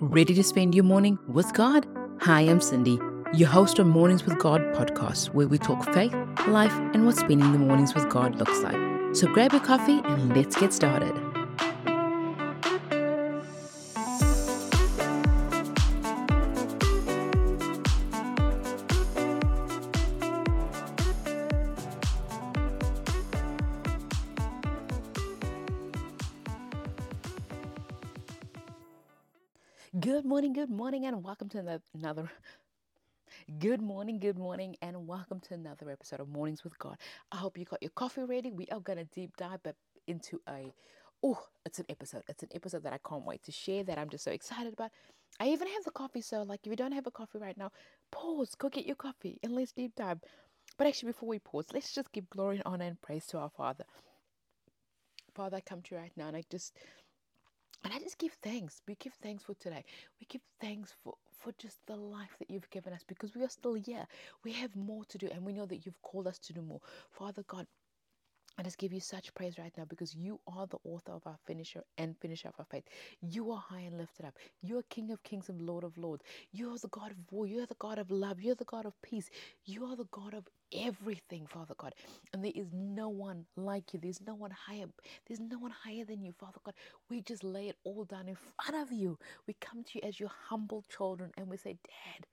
Ready to spend your morning with God? Hi, I'm Cindy, your host of Mornings with God podcast, where we talk faith, life, and what spending the mornings with God looks like. So grab your coffee and let's get started. Good morning, good morning, and welcome to another. Good morning, good morning, and welcome to another episode of Mornings with God. I hope you got your coffee ready. We are going to deep dive into a. Oh, it's an episode. It's an episode that I can't wait to share that I'm just so excited about. I even have the coffee, so like if you don't have a coffee right now, pause, go get your coffee, and let's deep dive. But actually, before we pause, let's just give glory and honor and praise to our Father. Father, I come to you right now, and I just and I just give thanks. We give thanks for today. We give thanks for, for just the life that you've given us because we are still here. We have more to do, and we know that you've called us to do more. Father God, I just give you such praise right now because you are the author of our finisher and finisher of our faith. You are high and lifted up. You are King of kings and Lord of lords. You are the God of war. You are the God of love. You are the God of peace. You are the God of everything, Father God. And there is no one like you. There's no one higher. There's no one higher than you, Father God. We just lay it all down in front of you. We come to you as your humble children and we say, Dad,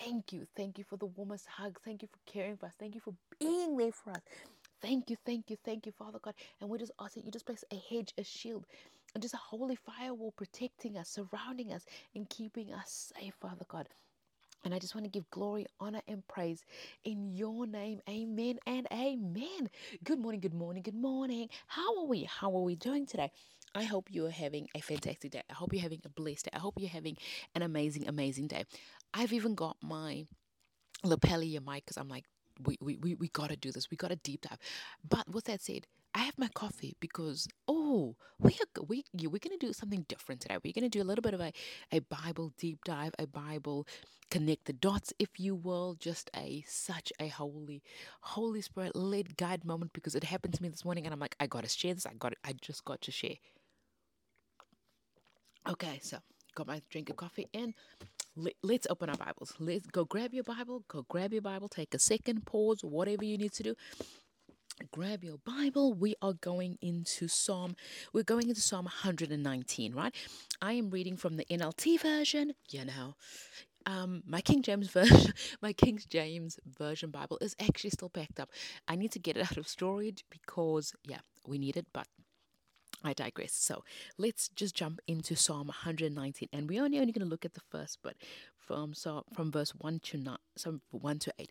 thank you. Thank you for the warmest hug. Thank you for caring for us. Thank you for being there for us. Thank you, thank you, thank you, Father God. And we just ask that you just place a hedge, a shield, and just a holy firewall protecting us, surrounding us, and keeping us safe, Father God. And I just want to give glory, honor, and praise in your name. Amen and amen. Good morning, good morning, good morning. How are we? How are we doing today? I hope you are having a fantastic day. I hope you're having a blessed day. I hope you're having an amazing, amazing day. I've even got my lavalier mic because I'm like, we, we, we, we got to do this. We got to deep dive. But with that said, I have my coffee because oh we are we we're gonna do something different today. We're gonna do a little bit of a, a Bible deep dive, a Bible connect the dots, if you will, just a such a holy, Holy Spirit led guide moment because it happened to me this morning and I'm like, I gotta share this, I got it, I just got to share. Okay, so got my drink of coffee and let, let's open our Bibles. Let's go grab your Bible, go grab your Bible, take a second, pause, whatever you need to do. Grab your Bible. We are going into Psalm. We're going into Psalm 119, right? I am reading from the NLT version. You know, um, my King James version, my King James version Bible is actually still packed up. I need to get it out of storage because, yeah, we need it, but I digress. So let's just jump into Psalm 119, and we're only, only going to look at the first but from so from verse one to nine, so one to eight.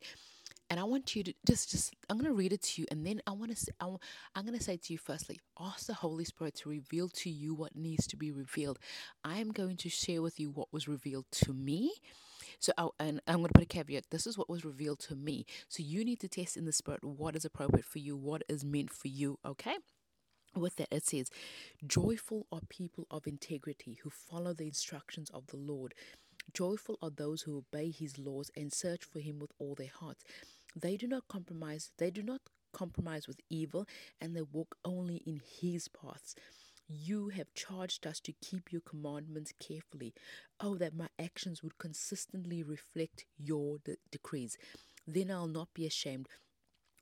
And I want you to just, just I'm going to read it to you, and then I want to, say, I, I'm going to say to you firstly, ask the Holy Spirit to reveal to you what needs to be revealed. I am going to share with you what was revealed to me. So, I, and I'm going to put a caveat. This is what was revealed to me. So you need to test in the Spirit what is appropriate for you, what is meant for you. Okay with that it says joyful are people of integrity who follow the instructions of the lord joyful are those who obey his laws and search for him with all their hearts they do not compromise they do not compromise with evil and they walk only in his paths you have charged us to keep your commandments carefully. Oh, that my actions would consistently reflect your de- decrees. Then I'll not be ashamed,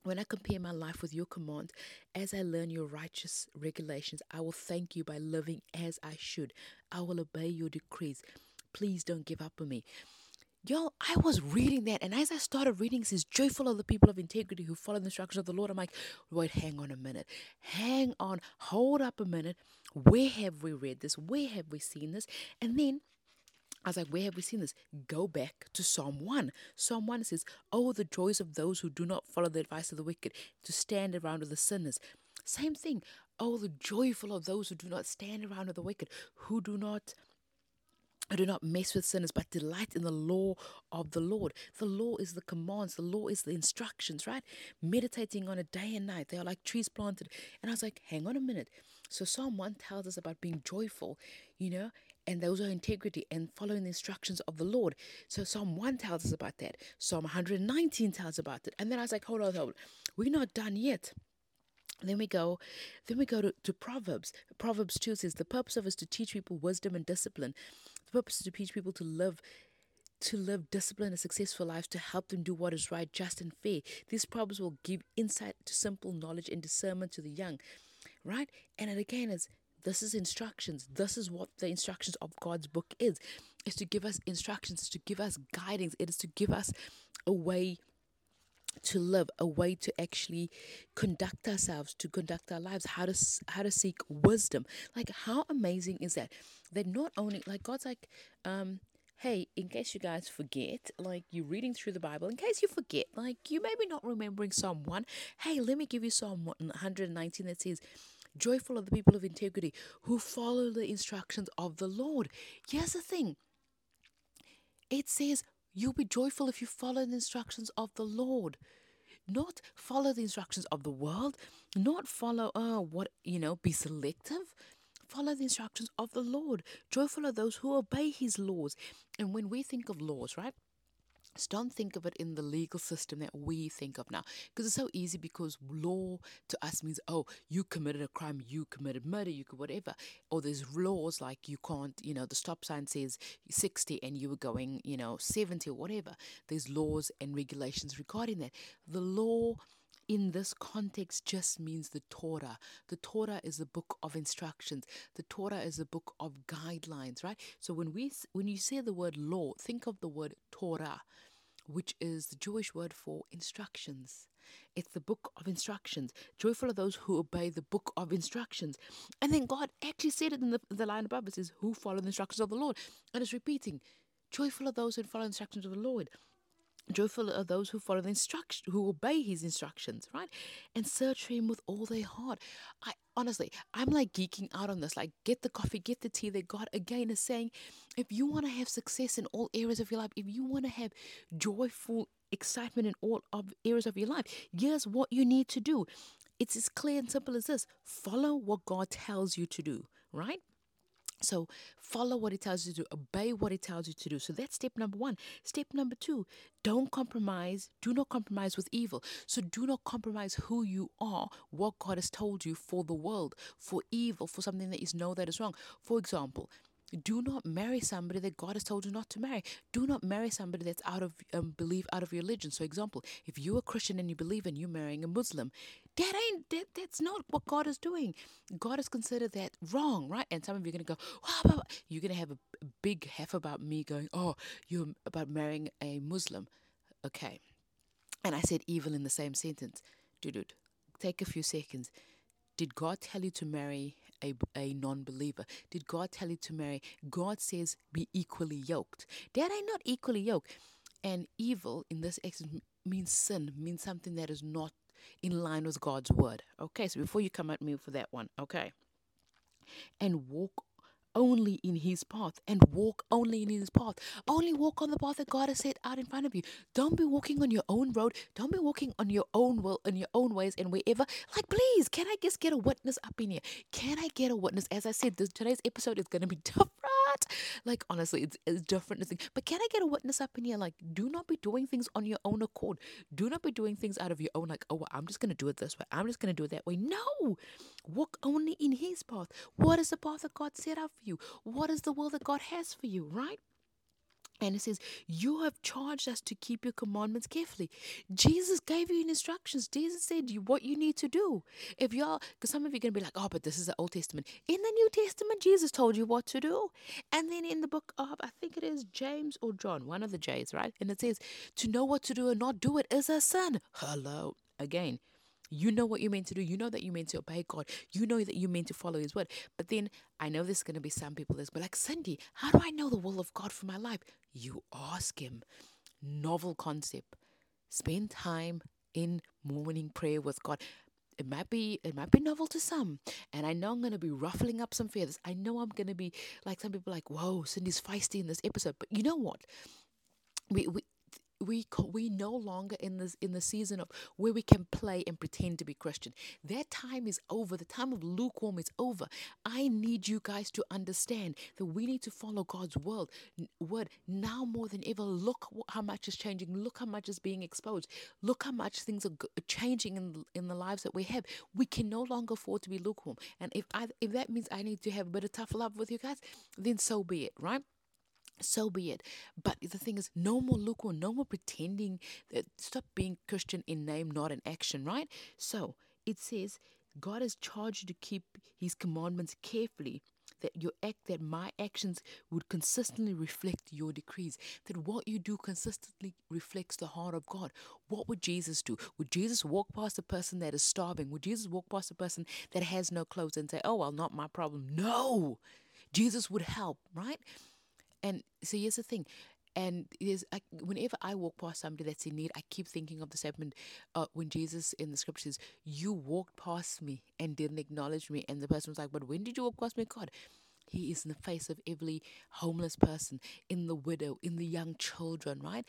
when I compare my life with your command, as I learn your righteous regulations, I will thank you by living as I should. I will obey your decrees. Please don't give up on me. Y'all, I was reading that, and as I started reading, it says, Joyful are the people of integrity who follow the instructions of the Lord. I'm like, wait, hang on a minute. Hang on. Hold up a minute. Where have we read this? Where have we seen this? And then I was like, where have we seen this? Go back to Psalm 1. Psalm 1 says, Oh, the joys of those who do not follow the advice of the wicked, to stand around with the sinners. Same thing. Oh, the joyful of those who do not stand around with the wicked, who do not do not mess with sinners, but delight in the law of the Lord. The law is the commands, the law is the instructions, right? Meditating on it day and night. They are like trees planted. And I was like, hang on a minute. So Psalm 1 tells us about being joyful, you know, and those are integrity and following the instructions of the Lord. So Psalm 1 tells us about that. Psalm 119 tells us about it. And then I was like, hold on, hold on. We're not done yet. Then we go, then we go to, to Proverbs. Proverbs 2 says the purpose of is to teach people wisdom and discipline. The purpose is to teach people to live to live disciplined and successful lives to help them do what is right, just and fair. These proverbs will give insight to simple knowledge and discernment to the young. Right? And it again is this is instructions. This is what the instructions of God's book is. Is to give us instructions, to give us guidance. It is to give us a way to live a way to actually conduct ourselves to conduct our lives how to how to seek wisdom like how amazing is that that not only like god's like um hey in case you guys forget like you're reading through the bible in case you forget like you maybe not remembering psalm 1 hey let me give you psalm 119 that says joyful are the people of integrity who follow the instructions of the lord here's the thing it says You'll be joyful if you follow the instructions of the Lord. Not follow the instructions of the world, not follow, oh, what, you know, be selective. Follow the instructions of the Lord. Joyful are those who obey his laws. And when we think of laws, right? Just don't think of it in the legal system that we think of now. Because it's so easy because law to us means, oh, you committed a crime, you committed murder, you could whatever. Or there's laws like you can't, you know, the stop sign says 60 and you were going, you know, 70 or whatever. There's laws and regulations regarding that. The law in this context just means the Torah. The Torah is a book of instructions. The Torah is a book of guidelines, right? So when we when you say the word law, think of the word Torah, which is the Jewish word for instructions. It's the book of instructions. Joyful are those who obey the book of instructions. And then God actually said it in the, the line above. It says, Who follow the instructions of the Lord. And it's repeating, Joyful are those who follow the instructions of the Lord. Joyful are those who follow the instruction, who obey his instructions, right? And search for him with all their heart. I honestly, I'm like geeking out on this. Like, get the coffee, get the tea. That God again is saying, if you want to have success in all areas of your life, if you want to have joyful excitement in all of areas of your life, here's what you need to do. It's as clear and simple as this: follow what God tells you to do, right? So follow what it tells you to do, obey what it tells you to do. So that's step number one. Step number two, don't compromise. Do not compromise with evil. So do not compromise who you are, what God has told you for the world, for evil, for something that you know that is wrong. For example, do not marry somebody that God has told you not to marry. Do not marry somebody that's out of um, belief, out of religion. So, example, if you're a Christian and you believe and you're marrying a Muslim, that ain't that, that's not what God is doing. God has considered that wrong, right? And some of you are gonna go, you're gonna have a, big half about me going, oh, you're about marrying a Muslim, okay? And I said evil in the same sentence, dude. Take a few seconds. Did God tell you to marry a, a non believer? Did God tell you to marry? God says be equally yoked. That ain't not equally yoked. And evil in this means sin, means something that is not in line with God's word. Okay, so before you come at me for that one, okay. And walk only in his path and walk only in his path. Only walk on the path that God has set out in front of you. Don't be walking on your own road. Don't be walking on your own will in your own ways and wherever. Like, please, can I just get a witness up in here? Can I get a witness? As I said, this, today's episode is to be different. Like, honestly, it's, it's different. But can I get a witness up in here? Like, do not be doing things on your own accord. Do not be doing things out of your own, like, oh, well, I'm just going to do it this way. I'm just going to do it that way. No. Walk only in his path. What is the path that God set out for you? What is the will that God has for you, right? And it says, You have charged us to keep your commandments carefully. Jesus gave you instructions. Jesus said you what you need to do. If y'all, because some of you are going to be like, Oh, but this is the Old Testament. In the New Testament, Jesus told you what to do. And then in the book of, I think it is James or John, one of the J's, right? And it says, To know what to do and not do it is a sin. Hello. Again, you know what you're meant to do. You know that you're meant to obey God. You know that you're meant to follow His word. But then I know there's going to be some people that's but like, Cindy, how do I know the will of God for my life? You ask Him. Novel concept. Spend time in morning prayer with God. It might be it might be novel to some, and I know I'm gonna be ruffling up some feathers. I know I'm gonna be like some people like, "Whoa, Cindy's feisty in this episode." But you know what? We we we no longer in this in the season of where we can play and pretend to be Christian. That time is over. The time of lukewarm is over. I need you guys to understand that we need to follow God's word. Word now more than ever. Look how much is changing. Look how much is being exposed. Look how much things are changing in in the lives that we have. We can no longer afford to be lukewarm. And if I if that means I need to have a bit of tough love with you guys, then so be it. Right so be it. But the thing is, no more lukewarm, no more pretending that stop being Christian in name, not in action, right? So it says, God has charged you to keep his commandments carefully. That your act, that my actions would consistently reflect your decrees. That what you do consistently reflects the heart of God. What would Jesus do? Would Jesus walk past a person that is starving? Would Jesus walk past a person that has no clothes and say, "Oh well, not my problem"? No, Jesus would help, right? And so here's the thing. And there's I, whenever I walk past somebody that's in need, I keep thinking of the statement uh, when Jesus in the scriptures, "You walked past me and didn't acknowledge me," and the person was like, "But when did you walk past me, God?" He is in the face of every homeless person, in the widow, in the young children, right?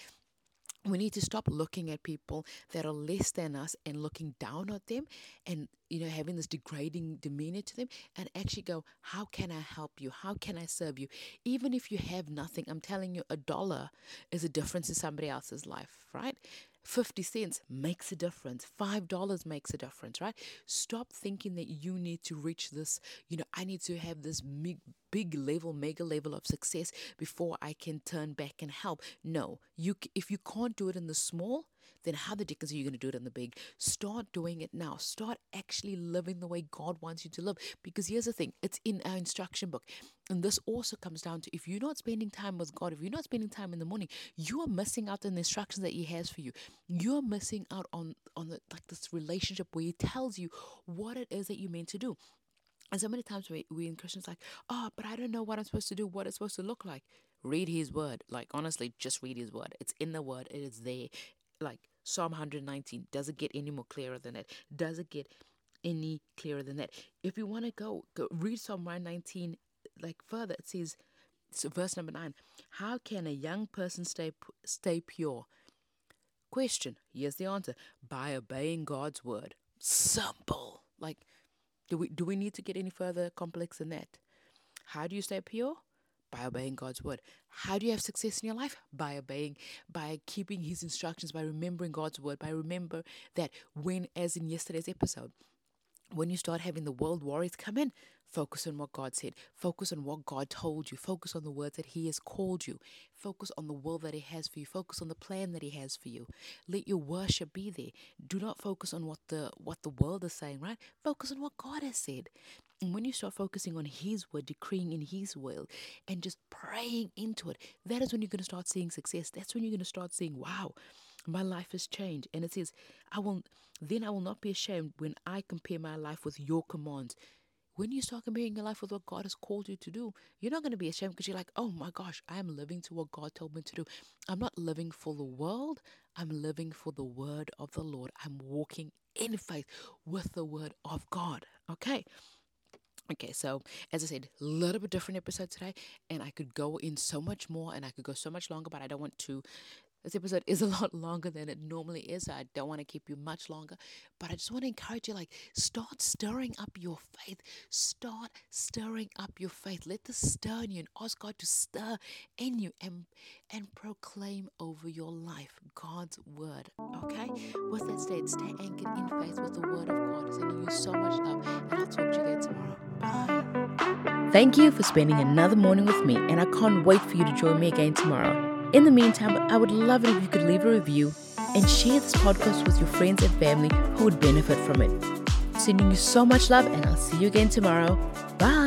We need to stop looking at people that are less than us and looking down at them and you know having this degrading demeanor to them and actually go how can i help you? How can i serve you? Even if you have nothing i'm telling you a dollar is a difference in somebody else's life right 50 cents makes a difference. $5 makes a difference, right? Stop thinking that you need to reach this, you know, I need to have this big, big level, mega level of success before I can turn back and help. No, you if you can't do it in the small, then how the dickens are you going to do it in the big? Start doing it now. Start actually living the way God wants you to live. Because here's the thing it's in our instruction book. And this also comes down to if you're not spending time with God, if you're not spending time in the morning, you are missing out on the instructions that He has for you. You're missing out on on the, like this relationship where He tells you what it is that you're meant to do. And so many times we, we in Christians like, oh, but I don't know what I'm supposed to do, what it's supposed to look like. Read his word. Like honestly, just read his word. It's in the word. It is there. Like Psalm 119. Does it get any more clearer than that? Does it get any clearer than that? If you want to go, go read Psalm 119 like further. It says, so verse number nine. How can a young person stay stay pure? Question. Here's the answer. By obeying God's word. Simple. Like, do we do we need to get any further complex than that? How do you stay pure? By obeying God's word. How do you have success in your life? By obeying, by keeping His instructions, by remembering God's word, by remember that when, as in yesterday's episode, when you start having the world worries come in, focus on what God said. Focus on what God told you. Focus on the words that He has called you. Focus on the will that He has for you. Focus on the plan that He has for you. Let your worship be there. Do not focus on what the what the world is saying, right? Focus on what God has said. And when you start focusing on His word, decreeing in His will, and just praying into it, that is when you're going to start seeing success. That's when you're going to start seeing, wow, my life has changed. And it says, I will then I will not be ashamed when I compare my life with your commands. When you start comparing your life with what God has called you to do, you're not going to be ashamed because you're like, oh my gosh, I am living to what God told me to do. I'm not living for the world, I'm living for the word of the Lord. I'm walking in faith with the word of God. Okay. Okay, so as I said, a little bit different episode today, and I could go in so much more and I could go so much longer, but I don't want to this episode is a lot longer than it normally is. So I don't want to keep you much longer, but I just want to encourage you like start stirring up your faith. Start stirring up your faith. Let this stir in you and ask God to stir in you and and proclaim over your life God's word. Okay? With that said, stay anchored in faith with the word of God. Sending you so much love, and I'll talk to you again. Thank you for spending another morning with me, and I can't wait for you to join me again tomorrow. In the meantime, I would love it if you could leave a review and share this podcast with your friends and family who would benefit from it. Sending you so much love, and I'll see you again tomorrow. Bye.